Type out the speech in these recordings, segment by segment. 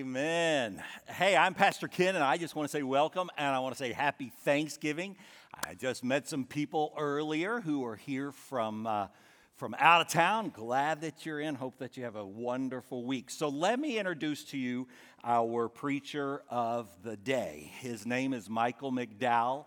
Amen. Hey, I'm Pastor Ken, and I just want to say welcome and I want to say happy Thanksgiving. I just met some people earlier who are here from, uh, from out of town. Glad that you're in. Hope that you have a wonderful week. So, let me introduce to you our preacher of the day. His name is Michael McDowell.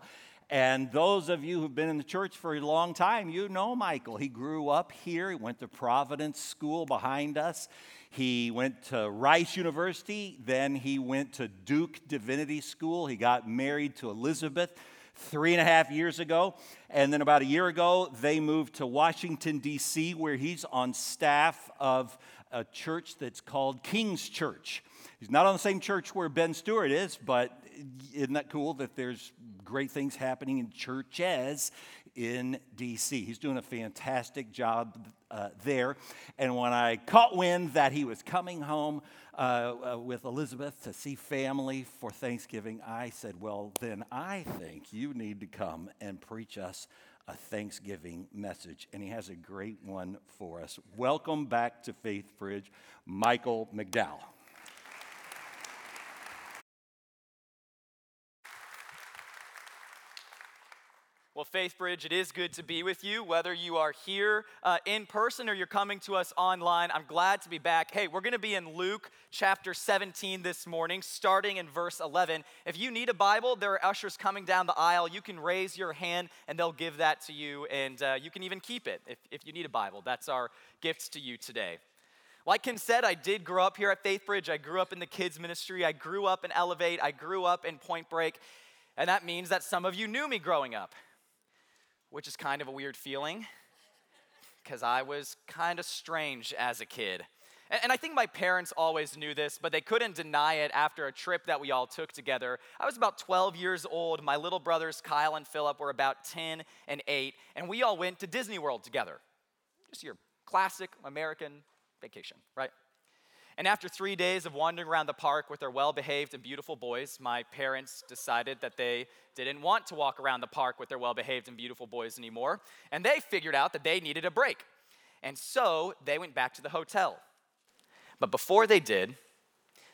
And those of you who've been in the church for a long time, you know Michael. He grew up here, he went to Providence School behind us. He went to Rice University, then he went to Duke Divinity School. He got married to Elizabeth three and a half years ago. And then about a year ago, they moved to Washington, D.C., where he's on staff of a church that's called King's Church. He's not on the same church where Ben Stewart is, but isn't that cool that there's great things happening in churches in DC. He's doing a fantastic job uh, there. And when I caught wind that he was coming home uh, uh, with Elizabeth to see family for Thanksgiving, I said, Well, then I think you need to come and preach us a Thanksgiving message. And he has a great one for us. Welcome back to Faith Bridge, Michael McDowell. Well, Faith Bridge, it is good to be with you, whether you are here uh, in person or you're coming to us online. I'm glad to be back. Hey, we're going to be in Luke chapter 17 this morning, starting in verse 11. If you need a Bible, there are ushers coming down the aisle. You can raise your hand and they'll give that to you, and uh, you can even keep it if, if you need a Bible. That's our gifts to you today. Like Ken said, I did grow up here at Faith Bridge. I grew up in the kids' ministry. I grew up in Elevate. I grew up in Point Break. And that means that some of you knew me growing up which is kind of a weird feeling because I was kind of strange as a kid. And I think my parents always knew this, but they couldn't deny it after a trip that we all took together. I was about 12 years old. My little brothers, Kyle and Philip, were about 10 and 8, and we all went to Disney World together. Just your classic American vacation, right? And after three days of wandering around the park with their well behaved and beautiful boys, my parents decided that they didn't want to walk around the park with their well behaved and beautiful boys anymore. And they figured out that they needed a break. And so they went back to the hotel. But before they did,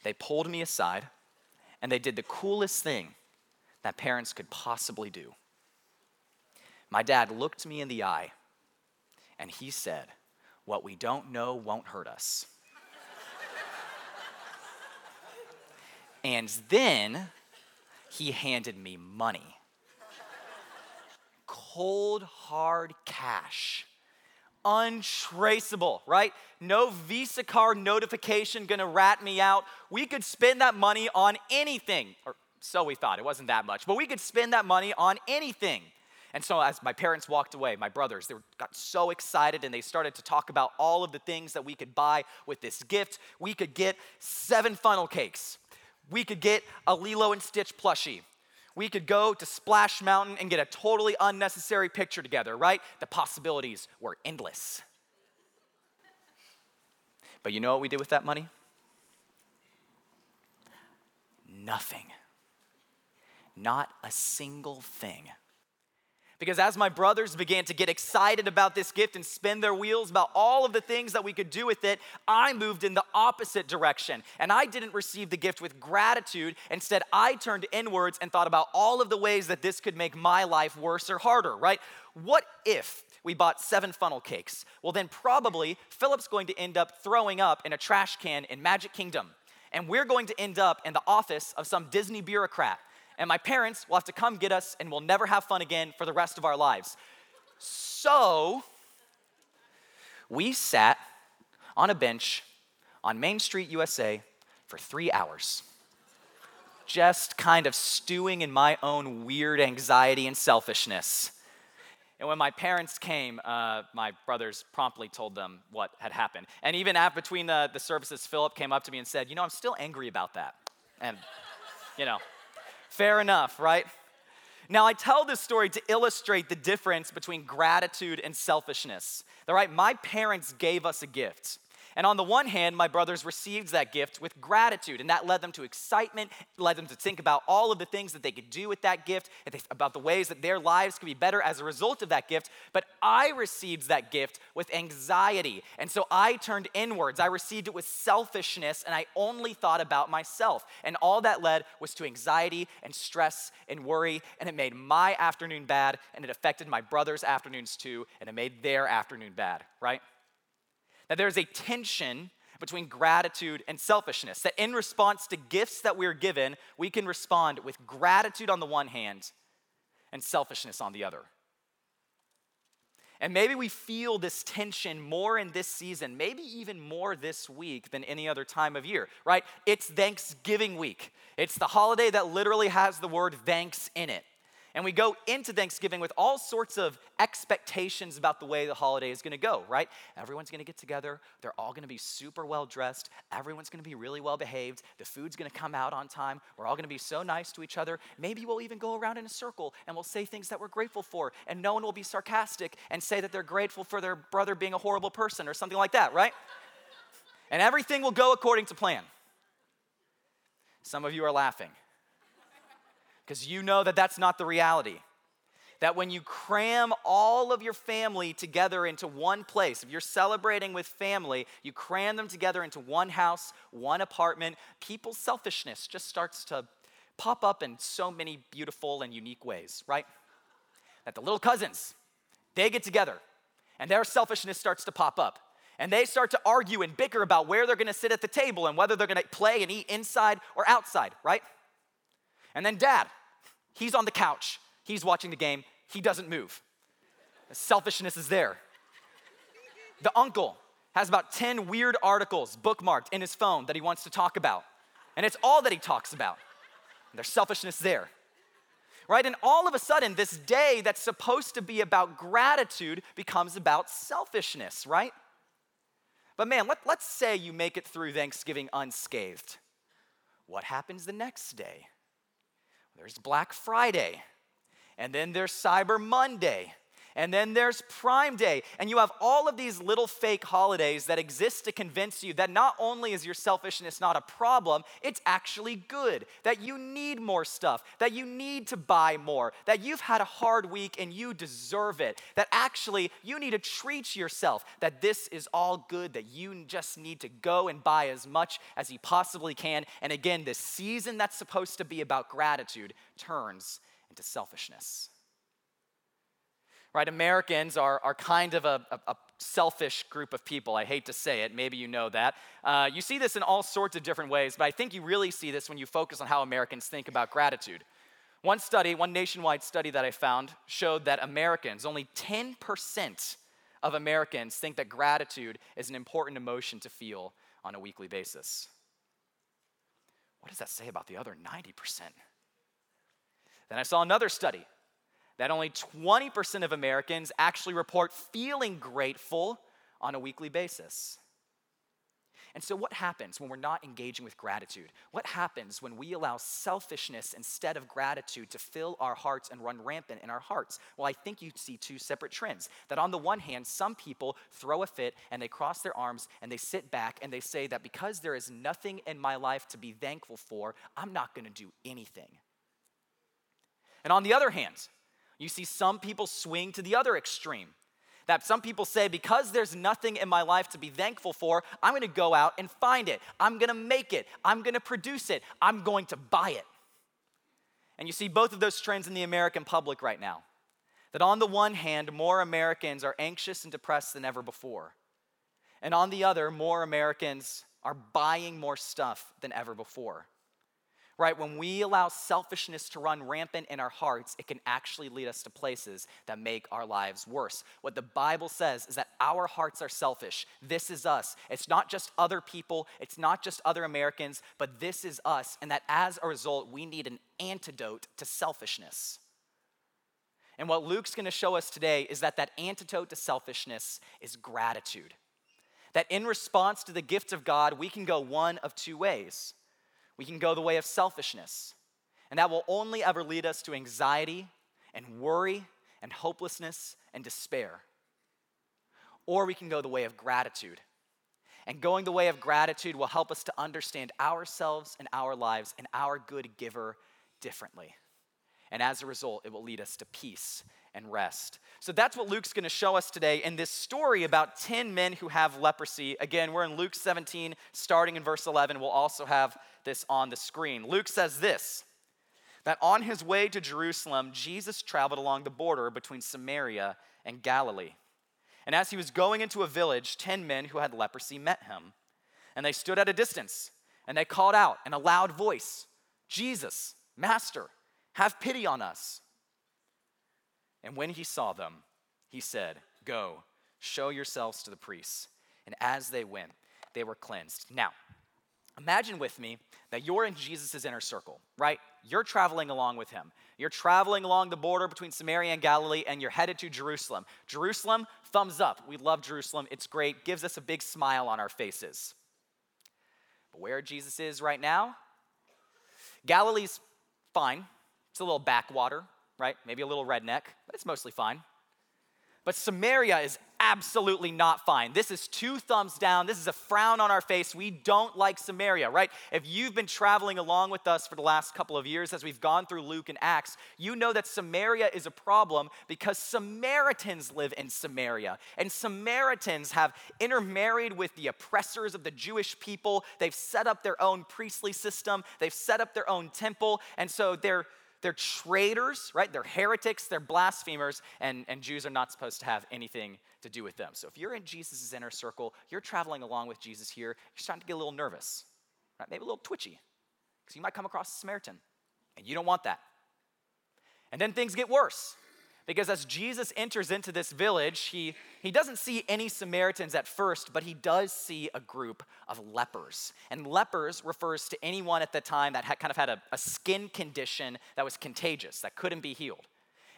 they pulled me aside and they did the coolest thing that parents could possibly do. My dad looked me in the eye and he said, What we don't know won't hurt us. And then he handed me money cold, hard cash. Untraceable, right? No Visa card notification gonna rat me out. We could spend that money on anything, or so we thought. It wasn't that much, but we could spend that money on anything. And so, as my parents walked away, my brothers, they got so excited and they started to talk about all of the things that we could buy with this gift. We could get seven funnel cakes, we could get a Lilo and Stitch plushie. We could go to Splash Mountain and get a totally unnecessary picture together, right? The possibilities were endless. But you know what we did with that money? Nothing. Not a single thing. Because as my brothers began to get excited about this gift and spin their wheels about all of the things that we could do with it, I moved in the opposite direction. And I didn't receive the gift with gratitude. Instead, I turned inwards and thought about all of the ways that this could make my life worse or harder, right? What if we bought seven funnel cakes? Well, then probably Philip's going to end up throwing up in a trash can in Magic Kingdom. And we're going to end up in the office of some Disney bureaucrat and my parents will have to come get us and we'll never have fun again for the rest of our lives. So, we sat on a bench on Main Street, USA for three hours, just kind of stewing in my own weird anxiety and selfishness. And when my parents came, uh, my brothers promptly told them what had happened. And even between the, the services, Philip came up to me and said, You know, I'm still angry about that. And, you know, Fair enough, right? Now, I tell this story to illustrate the difference between gratitude and selfishness. All right, my parents gave us a gift. And on the one hand, my brothers received that gift with gratitude, and that led them to excitement, led them to think about all of the things that they could do with that gift, about the ways that their lives could be better as a result of that gift. But I received that gift with anxiety, and so I turned inwards. I received it with selfishness, and I only thought about myself. And all that led was to anxiety and stress and worry, and it made my afternoon bad, and it affected my brother's afternoons too, and it made their afternoon bad, right? That there's a tension between gratitude and selfishness. That in response to gifts that we're given, we can respond with gratitude on the one hand and selfishness on the other. And maybe we feel this tension more in this season, maybe even more this week than any other time of year, right? It's Thanksgiving week. It's the holiday that literally has the word thanks in it. And we go into Thanksgiving with all sorts of expectations about the way the holiday is going to go, right? Everyone's going to get together. They're all going to be super well dressed. Everyone's going to be really well behaved. The food's going to come out on time. We're all going to be so nice to each other. Maybe we'll even go around in a circle and we'll say things that we're grateful for. And no one will be sarcastic and say that they're grateful for their brother being a horrible person or something like that, right? and everything will go according to plan. Some of you are laughing because you know that that's not the reality. That when you cram all of your family together into one place, if you're celebrating with family, you cram them together into one house, one apartment, people's selfishness just starts to pop up in so many beautiful and unique ways, right? That the little cousins, they get together and their selfishness starts to pop up. And they start to argue and bicker about where they're gonna sit at the table and whether they're gonna play and eat inside or outside, right? And then dad, He's on the couch, he's watching the game, he doesn't move. The selfishness is there. The uncle has about 10 weird articles bookmarked in his phone that he wants to talk about. And it's all that he talks about. There's selfishness there. Right? And all of a sudden, this day that's supposed to be about gratitude becomes about selfishness, right? But man, let, let's say you make it through Thanksgiving unscathed. What happens the next day? There's Black Friday, and then there's Cyber Monday, and then there's Prime Day. And you have all of these little fake holidays that exist to convince you that not only is your selfishness not a problem, it's actually good. That you need more stuff, that you need to buy more, that you've had a hard week and you deserve it. That actually you need to treat yourself, that this is all good, that you just need to go and buy as much as you possibly can. And again, this season that's supposed to be about gratitude turns into selfishness right? Americans are, are kind of a, a, a, selfish group of people. I hate to say it, maybe you know that. Uh, you see this in all sorts of different ways, but I think you really see this when you focus on how Americans think about gratitude. One study, one nationwide study that I found, showed that Americans, only 10% of Americans think that gratitude is an important emotion to feel on a weekly basis. What does that say about the other 90%? Then I saw another study that only 20% of Americans actually report feeling grateful on a weekly basis. And so, what happens when we're not engaging with gratitude? What happens when we allow selfishness instead of gratitude to fill our hearts and run rampant in our hearts? Well, I think you see two separate trends. That on the one hand, some people throw a fit and they cross their arms and they sit back and they say that because there is nothing in my life to be thankful for, I'm not gonna do anything. And on the other hand, you see some people swing to the other extreme. That some people say, because there's nothing in my life to be thankful for, I'm gonna go out and find it. I'm gonna make it. I'm gonna produce it. I'm going to buy it. And you see both of those trends in the American public right now. That on the one hand, more Americans are anxious and depressed than ever before. And on the other, more Americans are buying more stuff than ever before right? When we allow selfishness to run rampant in our hearts, it can actually lead us to places that make our lives worse. What the Bible says is that our hearts are selfish. This is us. It's not just other people, it's not just other Americans, but this is us. And that as a result, we need an antidote to selfishness. And what Luke's gonna show us today is that that antidote to selfishness is gratitude. That in response to the gift of God, we can go one of two ways we can go the way of selfishness. And that will only ever lead us to anxiety and worry and hopelessness and despair. Or we can go the way of gratitude. And going the way of gratitude will help us to understand ourselves and our lives and our good giver differently. And as a result, it will lead us to peace and rest. So that's what Luke's going to show us today in this story about 10 men who have leprosy. Again, we're in Luke 17, starting in verse 11. We'll also have this on the screen. Luke says this that on his way to Jerusalem, Jesus traveled along the border between Samaria and Galilee. And as he was going into a village, 10 men who had leprosy met him. And they stood at a distance, and they called out in a loud voice Jesus, Master, have pity on us. And when he saw them, he said, Go, show yourselves to the priests. And as they went, they were cleansed. Now, imagine with me that you're in Jesus' inner circle, right? You're traveling along with him. You're traveling along the border between Samaria and Galilee, and you're headed to Jerusalem. Jerusalem, thumbs up. We love Jerusalem. It's great, gives us a big smile on our faces. But where Jesus is right now, Galilee's fine. It's a little backwater, right? Maybe a little redneck, but it's mostly fine. But Samaria is absolutely not fine. This is two thumbs down. This is a frown on our face. We don't like Samaria, right? If you've been traveling along with us for the last couple of years as we've gone through Luke and Acts, you know that Samaria is a problem because Samaritans live in Samaria. And Samaritans have intermarried with the oppressors of the Jewish people. They've set up their own priestly system, they've set up their own temple. And so they're they're traitors, right? They're heretics, they're blasphemers, and, and Jews are not supposed to have anything to do with them. So if you're in Jesus' inner circle, you're traveling along with Jesus here, you're starting to get a little nervous, right? Maybe a little twitchy, because you might come across a Samaritan, and you don't want that. And then things get worse. Because as Jesus enters into this village, he, he doesn't see any Samaritans at first, but he does see a group of lepers. And lepers refers to anyone at the time that had kind of had a, a skin condition that was contagious, that couldn't be healed.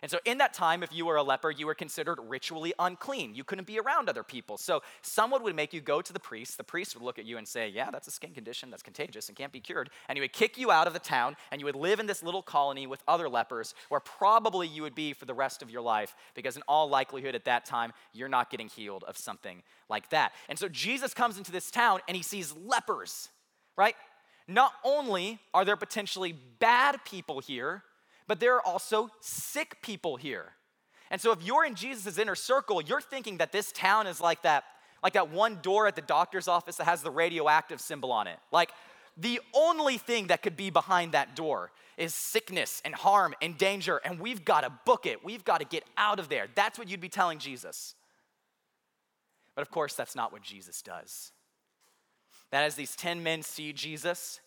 And so, in that time, if you were a leper, you were considered ritually unclean. You couldn't be around other people. So, someone would make you go to the priest. The priest would look at you and say, Yeah, that's a skin condition that's contagious and can't be cured. And he would kick you out of the town, and you would live in this little colony with other lepers, where probably you would be for the rest of your life, because in all likelihood at that time, you're not getting healed of something like that. And so, Jesus comes into this town and he sees lepers, right? Not only are there potentially bad people here, but there are also sick people here. And so if you're in Jesus' inner circle, you're thinking that this town is like that, like that one door at the doctor's office that has the radioactive symbol on it. Like the only thing that could be behind that door is sickness and harm and danger, and we've got to book it. We've got to get out of there. That's what you'd be telling Jesus. But of course, that's not what Jesus does. That as these 10 men see Jesus,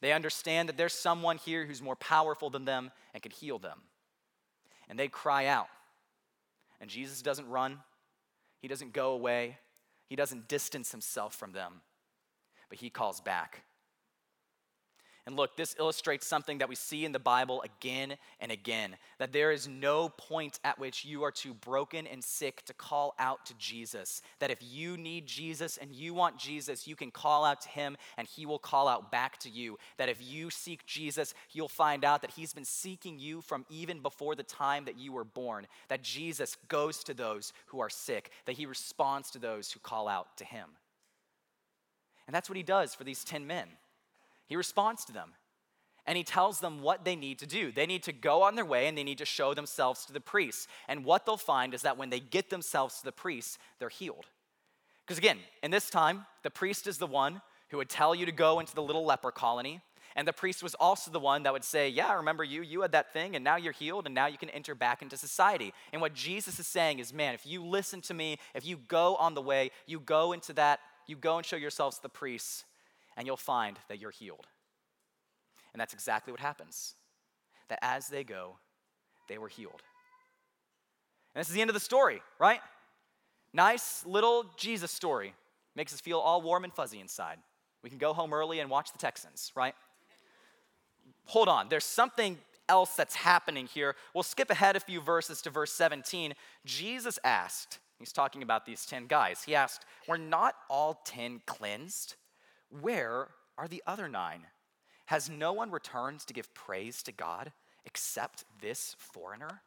they understand that there's someone here who's more powerful than them and can heal them. And they cry out. And Jesus doesn't run, he doesn't go away, he doesn't distance himself from them, but he calls back. And look, this illustrates something that we see in the Bible again and again that there is no point at which you are too broken and sick to call out to Jesus. That if you need Jesus and you want Jesus, you can call out to him and he will call out back to you. That if you seek Jesus, you'll find out that he's been seeking you from even before the time that you were born. That Jesus goes to those who are sick, that he responds to those who call out to him. And that's what he does for these 10 men. He responds to them and he tells them what they need to do. They need to go on their way and they need to show themselves to the priests. And what they'll find is that when they get themselves to the priests, they're healed. Because again, in this time, the priest is the one who would tell you to go into the little leper colony. And the priest was also the one that would say, Yeah, I remember you, you had that thing, and now you're healed, and now you can enter back into society. And what Jesus is saying is, Man, if you listen to me, if you go on the way, you go into that, you go and show yourselves to the priests, and you'll find that you're healed. And that's exactly what happens. That as they go, they were healed. And this is the end of the story, right? Nice little Jesus story. Makes us feel all warm and fuzzy inside. We can go home early and watch the Texans, right? Hold on, there's something else that's happening here. We'll skip ahead a few verses to verse 17. Jesus asked, he's talking about these 10 guys, he asked, Were not all 10 cleansed? Where are the other nine? Has no one returned to give praise to God except this foreigner?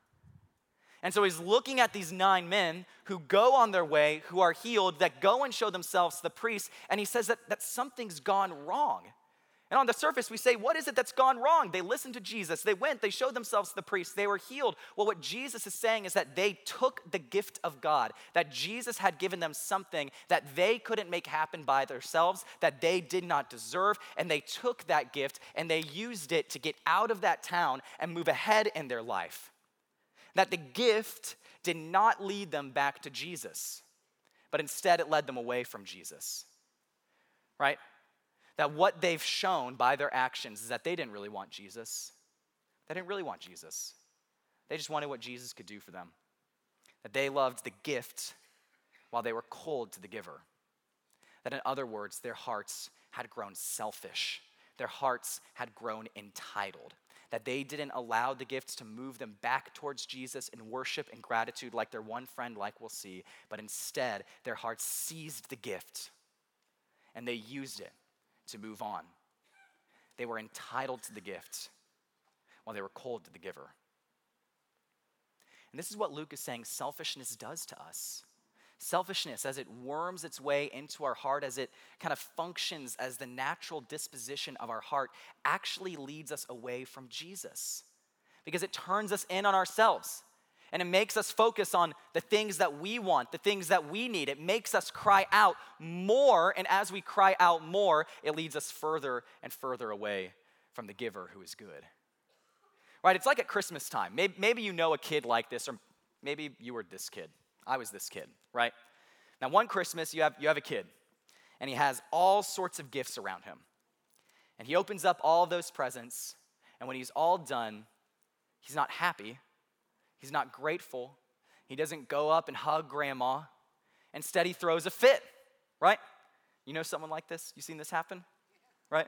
And so he's looking at these nine men who go on their way, who are healed, that go and show themselves to the priest, and he says that, that something's gone wrong. And on the surface, we say, What is it that's gone wrong? They listened to Jesus. They went, they showed themselves to the priest, they were healed. Well, what Jesus is saying is that they took the gift of God, that Jesus had given them something that they couldn't make happen by themselves, that they did not deserve. And they took that gift and they used it to get out of that town and move ahead in their life. That the gift did not lead them back to Jesus, but instead it led them away from Jesus. Right? That what they've shown by their actions is that they didn't really want Jesus. They didn't really want Jesus. They just wanted what Jesus could do for them. That they loved the gift while they were cold to the giver. That, in other words, their hearts had grown selfish, their hearts had grown entitled. That they didn't allow the gifts to move them back towards Jesus in worship and gratitude, like their one friend, like we'll see, but instead, their hearts seized the gift and they used it to move on. They were entitled to the gift while they were cold to the giver. And this is what Luke is saying selfishness does to us. Selfishness, as it worms its way into our heart, as it kind of functions as the natural disposition of our heart, actually leads us away from Jesus because it turns us in on ourselves and it makes us focus on the things that we want, the things that we need. It makes us cry out more, and as we cry out more, it leads us further and further away from the giver who is good. Right? It's like at Christmas time. Maybe, maybe you know a kid like this, or maybe you were this kid. I was this kid, right? Now, one Christmas, you have, you have a kid, and he has all sorts of gifts around him. And he opens up all those presents, and when he's all done, he's not happy He's not grateful. He doesn't go up and hug grandma. Instead, he throws a fit, right? You know someone like this? You seen this happen? Right?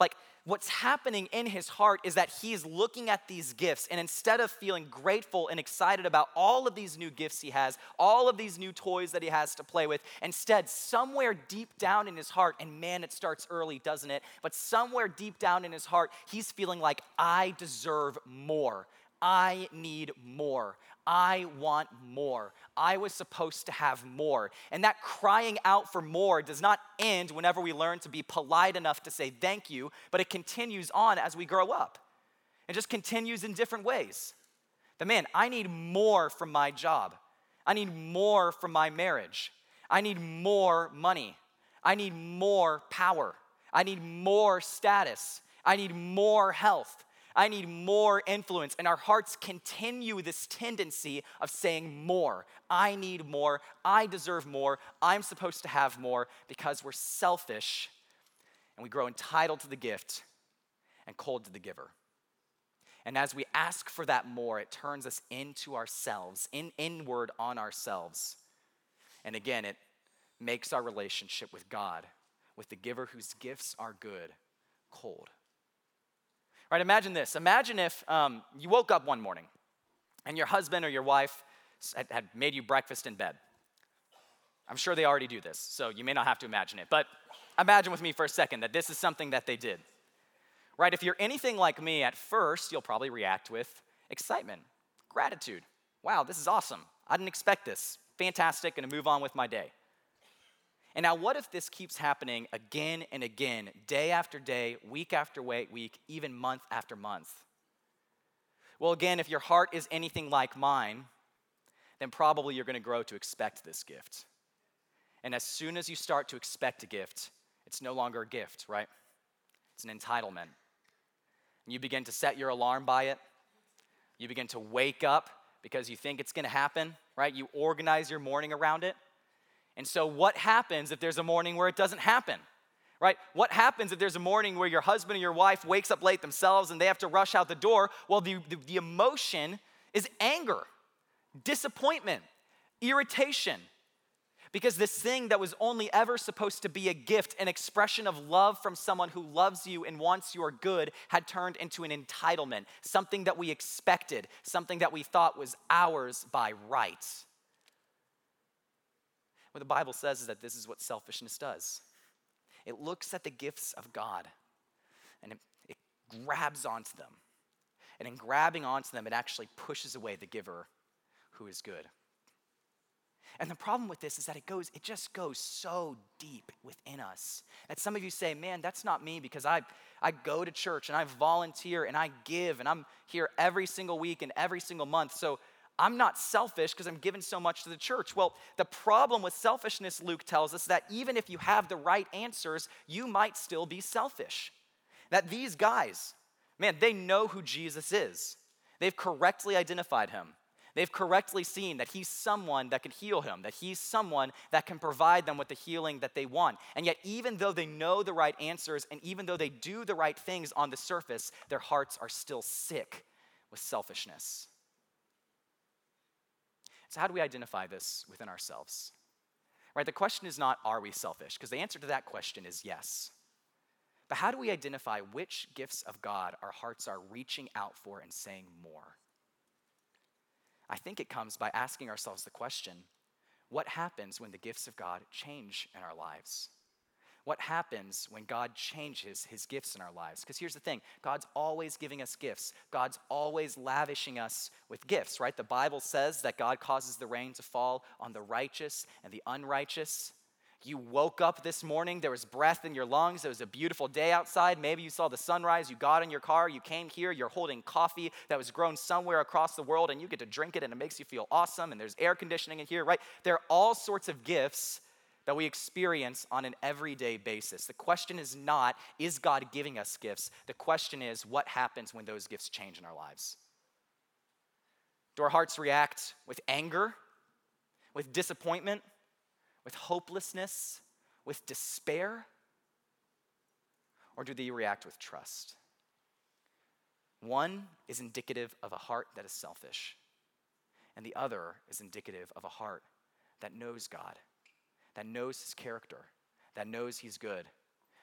Like, what's happening in his heart is that he's looking at these gifts, and instead of feeling grateful and excited about all of these new gifts he has, all of these new toys that he has to play with, instead, somewhere deep down in his heart, and man, it starts early, doesn't it? But somewhere deep down in his heart, he's feeling like, I deserve more. I need more. I want more. I was supposed to have more. And that crying out for more does not end whenever we learn to be polite enough to say thank you, but it continues on as we grow up. It just continues in different ways. The man, I need more from my job. I need more from my marriage. I need more money. I need more power. I need more status. I need more health. I need more influence. And our hearts continue this tendency of saying more. I need more. I deserve more. I'm supposed to have more because we're selfish and we grow entitled to the gift and cold to the giver. And as we ask for that more, it turns us into ourselves, in, inward on ourselves. And again, it makes our relationship with God, with the giver whose gifts are good, cold. Right, imagine this. Imagine if um, you woke up one morning and your husband or your wife had, made you breakfast in bed. I'm sure they already do this, so you may not have to imagine it. But imagine with me for a second that this is something that they did. Right? If you're anything like me, at first, you'll probably react with excitement, gratitude. Wow, this is awesome. I didn't expect this. Fantastic, gonna move on with my day. And now, what if this keeps happening again and again, day after day, week after week, even month after month? Well, again, if your heart is anything like mine, then probably you're going to grow to expect this gift. And as soon as you start to expect a gift, it's no longer a gift, right? It's an entitlement. And you begin to set your alarm by it. You begin to wake up because you think it's going to happen, right? You organize your morning around it. And so, what happens if there's a morning where it doesn't happen? Right? What happens if there's a morning where your husband or your wife wakes up late themselves and they have to rush out the door? Well, the, the, the emotion is anger, disappointment, irritation. Because this thing that was only ever supposed to be a gift, an expression of love from someone who loves you and wants your good, had turned into an entitlement, something that we expected, something that we thought was ours by right. What the Bible says is that this is what selfishness does it looks at the gifts of God and it, it grabs onto them. And in grabbing onto them, it actually pushes away the giver who is good. And the problem with this is that it goes, it just goes so deep within us. That some of you say, man, that's not me because I, I go to church and I volunteer and I give and I'm here every single week and every single month. So I'm not selfish because I'm giving so much to the church. Well, the problem with selfishness, Luke tells us, that even if you have the right answers, you might still be selfish. That these guys, man, they know who Jesus is. They've correctly identified him. They've correctly seen that he's someone that can heal him, that he's someone that can provide them with the healing that they want. And yet, even though they know the right answers and even though they do the right things on the surface, their hearts are still sick with selfishness. So, how do we identify this within ourselves? Right? The question is not, are we selfish? Because the answer to that question is yes. But how do we identify which gifts of God our hearts are reaching out for and saying more? I think it comes by asking ourselves the question what happens when the gifts of God change in our lives? What happens when God changes his gifts in our lives? Because here's the thing God's always giving us gifts, God's always lavishing us with gifts, right? The Bible says that God causes the rain to fall on the righteous and the unrighteous. You woke up this morning, there was breath in your lungs, it was a beautiful day outside. Maybe you saw the sunrise, you got in your car, you came here, you're holding coffee that was grown somewhere across the world, and you get to drink it, and it makes you feel awesome, and there's air conditioning in here, right? There are all sorts of gifts that we experience on an everyday basis. The question is not, is God giving us gifts? The question is, what happens when those gifts change in our lives? Do our hearts react with anger, with disappointment? with hopelessness, with despair? Or do they react with trust? One is indicative of a heart that is selfish, and the other is indicative of a heart that knows God, that knows His character, that knows He's good,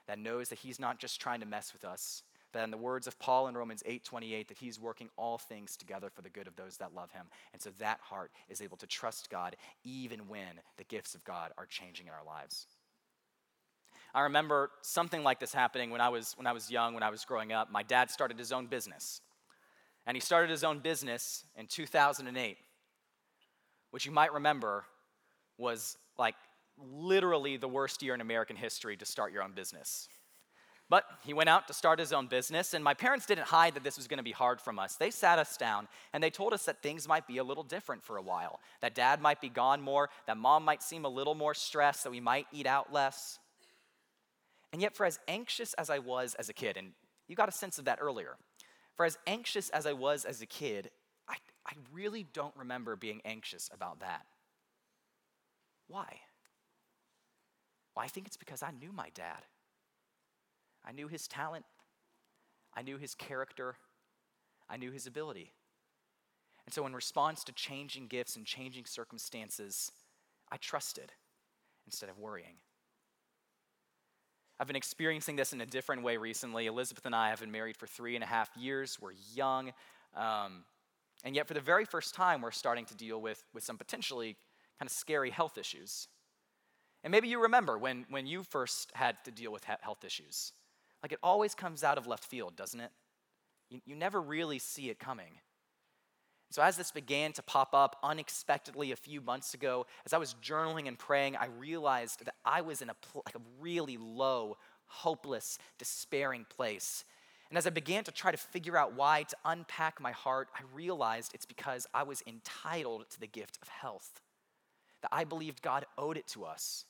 that knows that He's not just trying to mess with us, that in the words of Paul in Romans 8:28 that he's working all things together for the good of those that love him. And so that heart is able to trust God even when the gifts of God are changing in our lives. I remember something like this happening when I was when I was young, when I was growing up. My dad started his own business. And he started his own business in 2008, which you might remember was like literally the worst year in American history to start your own business. But he went out to start his own business, and my parents didn't hide that this was going to be hard from us. They sat us down and they told us that things might be a little different for a while, that dad might be gone more, that mom might seem a little more stressed, that we might eat out less. And yet, for as anxious as I was as a kid, and you got a sense of that earlier, for as anxious as I was as a kid, I, I really don't remember being anxious about that. Why? Well, I think it's because I knew my dad. I knew his talent, I knew his character, I knew his ability. And so, in response to changing gifts and changing circumstances, I trusted instead of worrying. I've been experiencing this in a different way recently. Elizabeth and I have been married for three and a half years. We're young. Um, and yet, for the very first time, we're starting to deal with, with some potentially kind of scary health issues. And maybe you remember when, when you first had to deal with health issues. Like it always comes out of left field, doesn't it? You, you never really see it coming. So, as this began to pop up unexpectedly a few months ago, as I was journaling and praying, I realized that I was in a, pl- like a really low, hopeless, despairing place. And as I began to try to figure out why, to unpack my heart, I realized it's because I was entitled to the gift of health, that I believed God owed it to us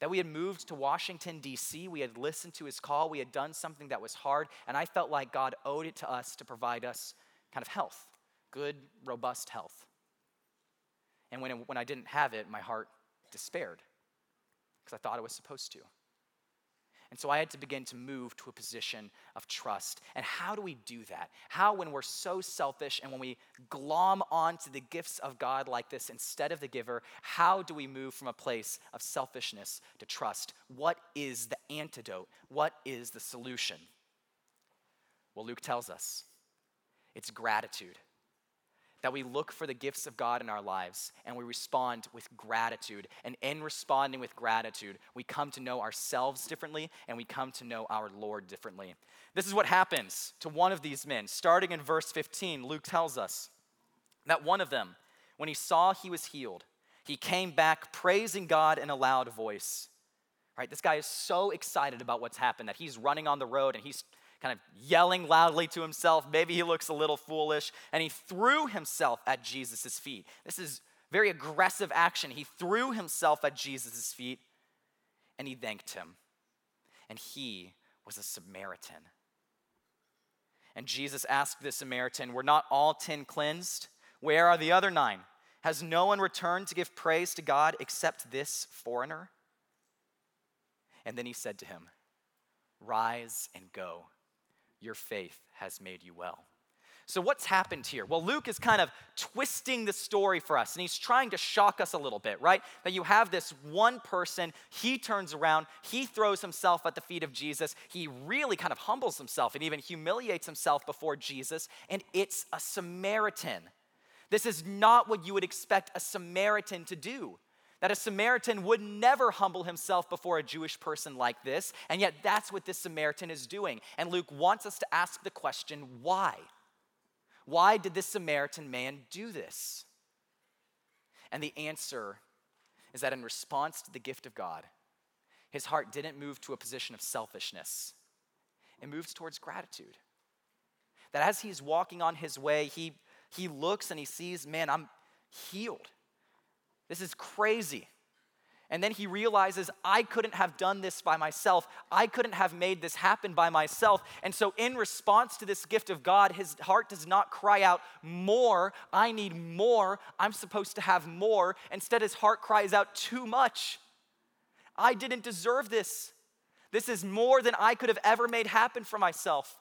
that we had moved to Washington, D.C., we had listened to his call, we had done something that was hard, and I felt like God owed it to us to provide us kind of health, good, robust health. And when, it, when I didn't have it, my heart despaired because I thought I was supposed to. And so I had to begin to move to a position of trust. And how do we do that? How, when we're so selfish and when we glom onto the gifts of God like this instead of the giver, how do we move from a place of selfishness to trust? What is the antidote? What is the solution? Well, Luke tells us it's gratitude that we look for the gifts of God in our lives and we respond with gratitude. And in responding with gratitude, we come to know ourselves differently and we come to know our Lord differently. This is what happens to one of these men. Starting in verse 15, Luke tells us that one of them, when he saw he was healed, he came back praising God in a loud voice. Right? This guy is so excited about what's happened that he's running on the road and he's kind of yelling loudly to himself. Maybe he looks a little foolish. And he threw himself at Jesus' feet. This is very aggressive action. He threw himself at Jesus' feet and he thanked him. And he was a Samaritan. And Jesus asked the Samaritan, Were not all ten cleansed? Where are the other nine? Has no one returned to give praise to God except this foreigner? And then he said to him, Rise and go. Your faith has made you well. So, what's happened here? Well, Luke is kind of twisting the story for us, and he's trying to shock us a little bit, right? That you have this one person, he turns around, he throws himself at the feet of Jesus, he really kind of humbles himself and even humiliates himself before Jesus, and it's a Samaritan. This is not what you would expect a Samaritan to do. That a Samaritan would never humble himself before a Jewish person like this, and yet that's what this Samaritan is doing. And Luke wants us to ask the question why? Why did this Samaritan man do this? And the answer is that in response to the gift of God, his heart didn't move to a position of selfishness, it moves towards gratitude. That as he's walking on his way, he, he looks and he sees, man, I'm healed. This is crazy. And then he realizes, I couldn't have done this by myself. I couldn't have made this happen by myself. And so, in response to this gift of God, his heart does not cry out, More, I need more, I'm supposed to have more. Instead, his heart cries out, Too much. I didn't deserve this. This is more than I could have ever made happen for myself.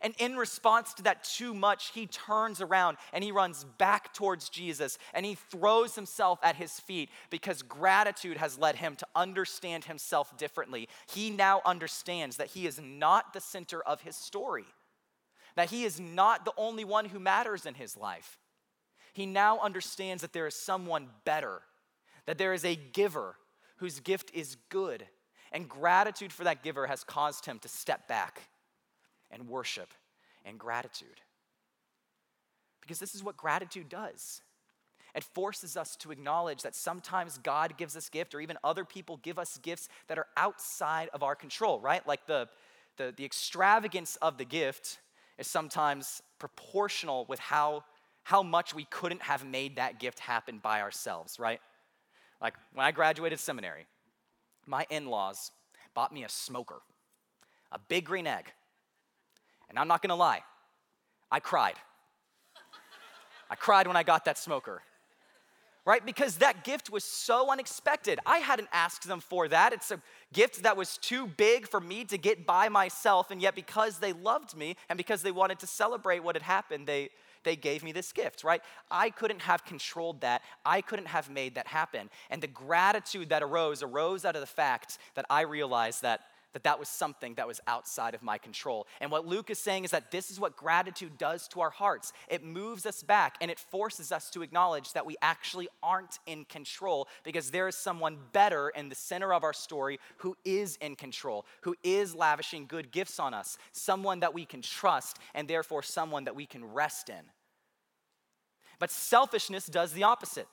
And in response to that too much, he turns around and he runs back towards Jesus and he throws himself at his feet because gratitude has led him to understand himself differently. He now understands that he is not the center of his story, that he is not the only one who matters in his life. He now understands that there is someone better, that there is a giver whose gift is good. And gratitude for that giver has caused him to step back and worship and gratitude. Because this is what gratitude does. It forces us to acknowledge that sometimes God gives us gift or even other people give us gifts that are outside of our control, right? Like the, the, the extravagance of the gift is sometimes proportional with how, how much we couldn't have made that gift happen by ourselves, right? Like when I graduated seminary, my in laws bought me a smoker, a big green egg. And I'm not gonna lie, I cried. I cried when I got that smoker. Right? Because that gift was so unexpected. I hadn't asked them for that. It's a gift that was too big for me to get by myself, and yet because they loved me and because they wanted to celebrate what had happened, they, they gave me this gift, right? I couldn't have controlled that. I couldn't have made that happen. And the gratitude that arose arose out of the fact that I realized that that that was something that was outside of my control. And what Luke is saying is that this is what gratitude does to our hearts. It moves us back and it forces us to acknowledge that we actually aren't in control because there is someone better in the center of our story who is in control, who is lavishing good gifts on us, someone that we can trust and therefore someone that we can rest in. But selfishness does the opposite.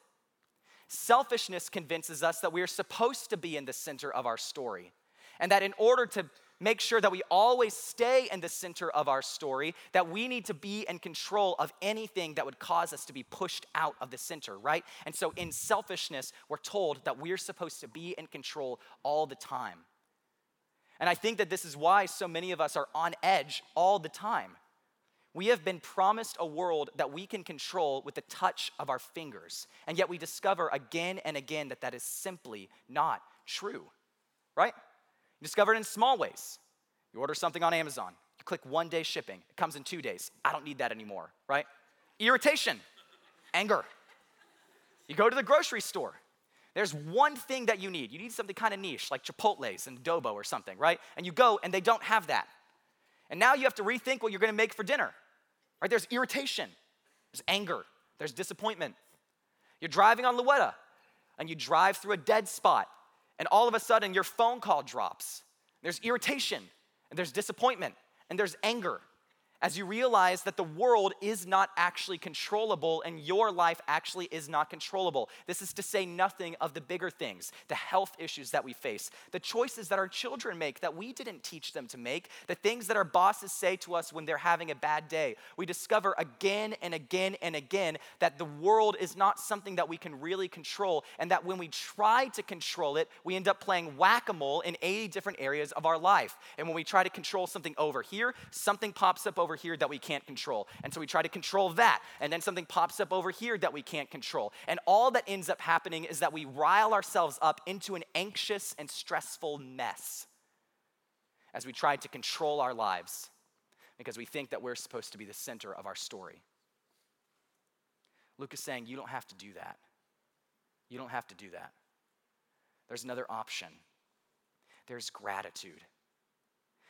Selfishness convinces us that we are supposed to be in the center of our story and that in order to make sure that we always stay in the center of our story, that we need to be in control of anything that would cause us to be pushed out of the center, right? And so in selfishness, we're told that we're supposed to be in control all the time. And I think that this is why so many of us are on edge all the time. We have been promised a world that we can control with the touch of our fingers, and yet we discover again and again that that is simply not true, right? You discover it in small ways. You order something on Amazon, you click one day shipping, it comes in two days. I don't need that anymore, right? Irritation, anger. You go to the grocery store, there's one thing that you need. You need something kind of niche, like Chipotle's and adobo or something, right? And you go and they don't have that. And now you have to rethink what you're gonna make for dinner, right? There's irritation, there's anger, there's disappointment. You're driving on Louetta and you drive through a dead spot and all of a sudden your phone call drops. There's irritation, and there's disappointment, and there's anger. As you realize that the world is not actually controllable and your life actually is not controllable. This is to say nothing of the bigger things, the health issues that we face, the choices that our children make that we didn't teach them to make, the things that our bosses say to us when they're having a bad day. We discover again and again and again that the world is not something that we can really control, and that when we try to control it, we end up playing whack a mole in 80 different areas of our life. And when we try to control something over here, something pops up over over here that we can't control. And so we try to control that. And then something pops up over here that we can't control. And all that ends up happening is that we rile ourselves up into an anxious and stressful mess as we try to control our lives because we think that we're supposed to be the center of our story. Luke is saying, You don't have to do that. You don't have to do that. There's another option. There's gratitude.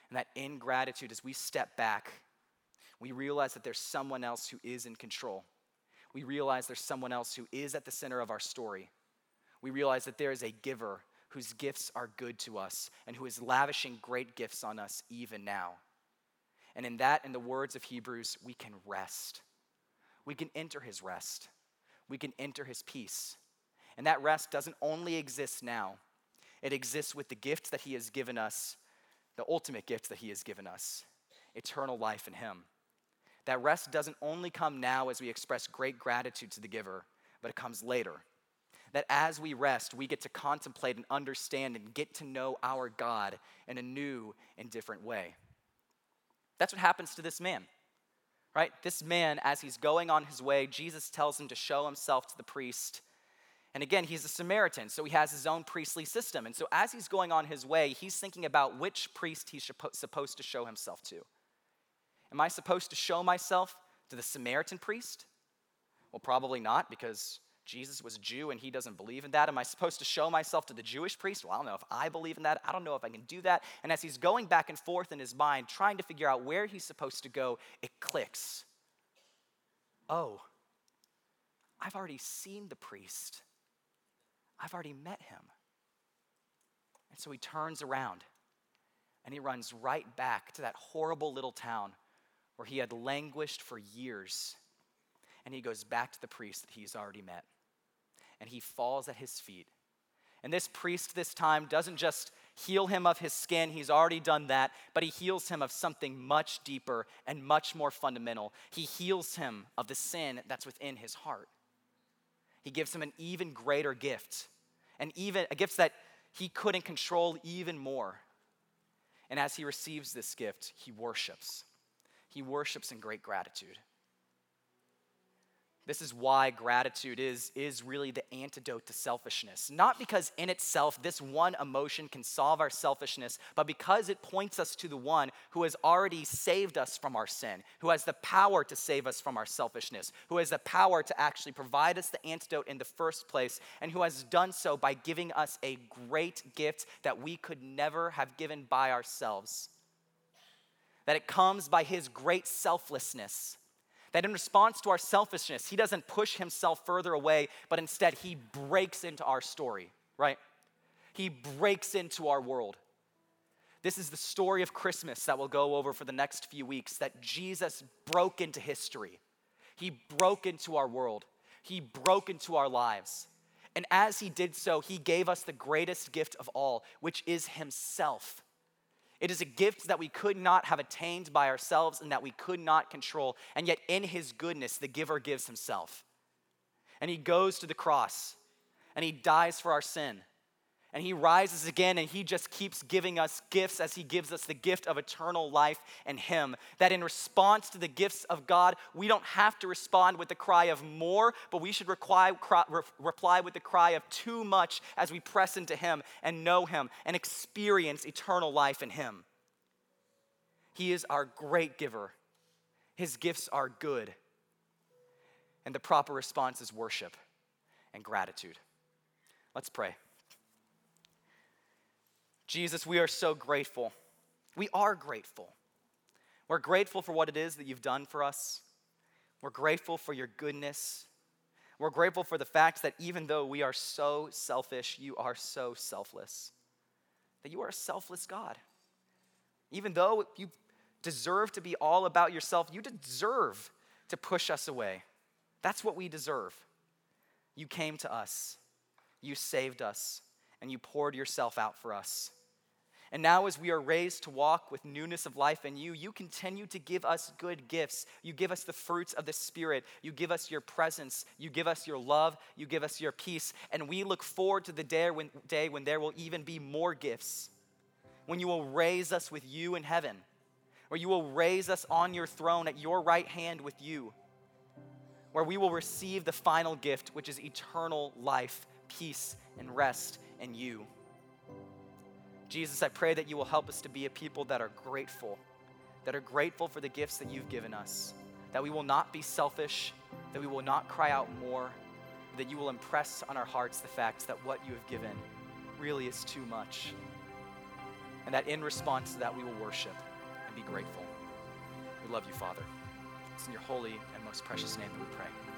And that ingratitude, as we step back we realize that there's someone else who is in control. We realize there's someone else who is at the center of our story. We realize that there is a giver whose gifts are good to us and who is lavishing great gifts on us even now. And in that, in the words of Hebrews, we can rest. We can enter his rest. We can enter his peace. And that rest doesn't only exist now, it exists with the gift that he has given us, the ultimate gift that he has given us eternal life in him. That rest doesn't only come now as we express great gratitude to the giver, but it comes later. That as we rest, we get to contemplate and understand and get to know our God in a new and different way. That's what happens to this man, right? This man, as he's going on his way, Jesus tells him to show himself to the priest. And again, he's a Samaritan, so he has his own priestly system. And so as he's going on his way, he's thinking about which priest he's supposed to show himself to. Am I supposed to show myself to the Samaritan priest? Well, probably not, because Jesus was a Jew and he doesn't believe in that. Am I supposed to show myself to the Jewish priest? Well, I don't know if I believe in that. I don't know if I can do that. And as he's going back and forth in his mind, trying to figure out where he's supposed to go, it clicks. Oh, I've already seen the priest, I've already met him. And so he turns around and he runs right back to that horrible little town where he had languished for years. And he goes back to the priest that he's already met. And he falls at his feet. And this priest, this time, doesn't just heal him of his skin, he's already done that, but he heals him of something much deeper and much more fundamental. He heals him of the sin that's within his heart. He gives him an even greater gift, and even a gift that he couldn't control even more. And as he receives this gift, he worships he worships in great gratitude. This is why gratitude is, is really the antidote to selfishness. Not because in itself this one emotion can solve our selfishness, but because it points us to the one who has already saved us from our sin, who has the power to save us from our selfishness, who has the power to actually provide us the antidote in the first place, and who has done so by giving us a great gift that we could never have given by ourselves that it comes by his great selflessness. That in response to our selfishness, he doesn't push himself further away, but instead he breaks into our story, right? He breaks into our world. This is the story of Christmas that we'll go over for the next few weeks that Jesus broke into history. He broke into our world. He broke into our lives. And as he did so, he gave us the greatest gift of all, which is himself. It is a gift that we could not have attained by ourselves and that we could not control. And yet, in his goodness, the giver gives himself. And he goes to the cross and he dies for our sin and he rises again and he just keeps giving us gifts as he gives us the gift of eternal life in him. That in response to the gifts of God, we don't have to respond with the cry of more, but we should reply, reply with the cry of too much as we press into him and know him and experience eternal life in him. He is our great giver, his gifts are good. And the proper response is worship and gratitude. Let's pray. Jesus, we are so grateful. We are grateful. We're grateful for what it is that you've done for us. We're grateful for your goodness. We're grateful for the fact that even though we are so selfish, you are so selfless. That you are a selfless God. Even though you deserve to be all about yourself. You deserve to push us away. That's what we deserve. You came to us, you saved us, and you poured yourself out for us. And now, as we are raised to walk with newness of life in you, you continue to give us good gifts. You give us the fruits of the Spirit. You give us your presence. You give us your love. You give us your peace. And we look forward to the day when, day when there will even be more gifts, when you will raise us with you in heaven, where you will raise us on your throne at your right hand with you, where we will receive the final gift, which is eternal life, peace, and rest in you. Jesus, I pray that you will help us to be a people that are grateful, that are grateful for the gifts that you've given us, that we will not be selfish, that we will not cry out more, that you will impress on our hearts the fact that what you have given really is too much. And that in response to that, we will worship and be grateful. We love you, Father. It's in your holy and most precious name that we pray.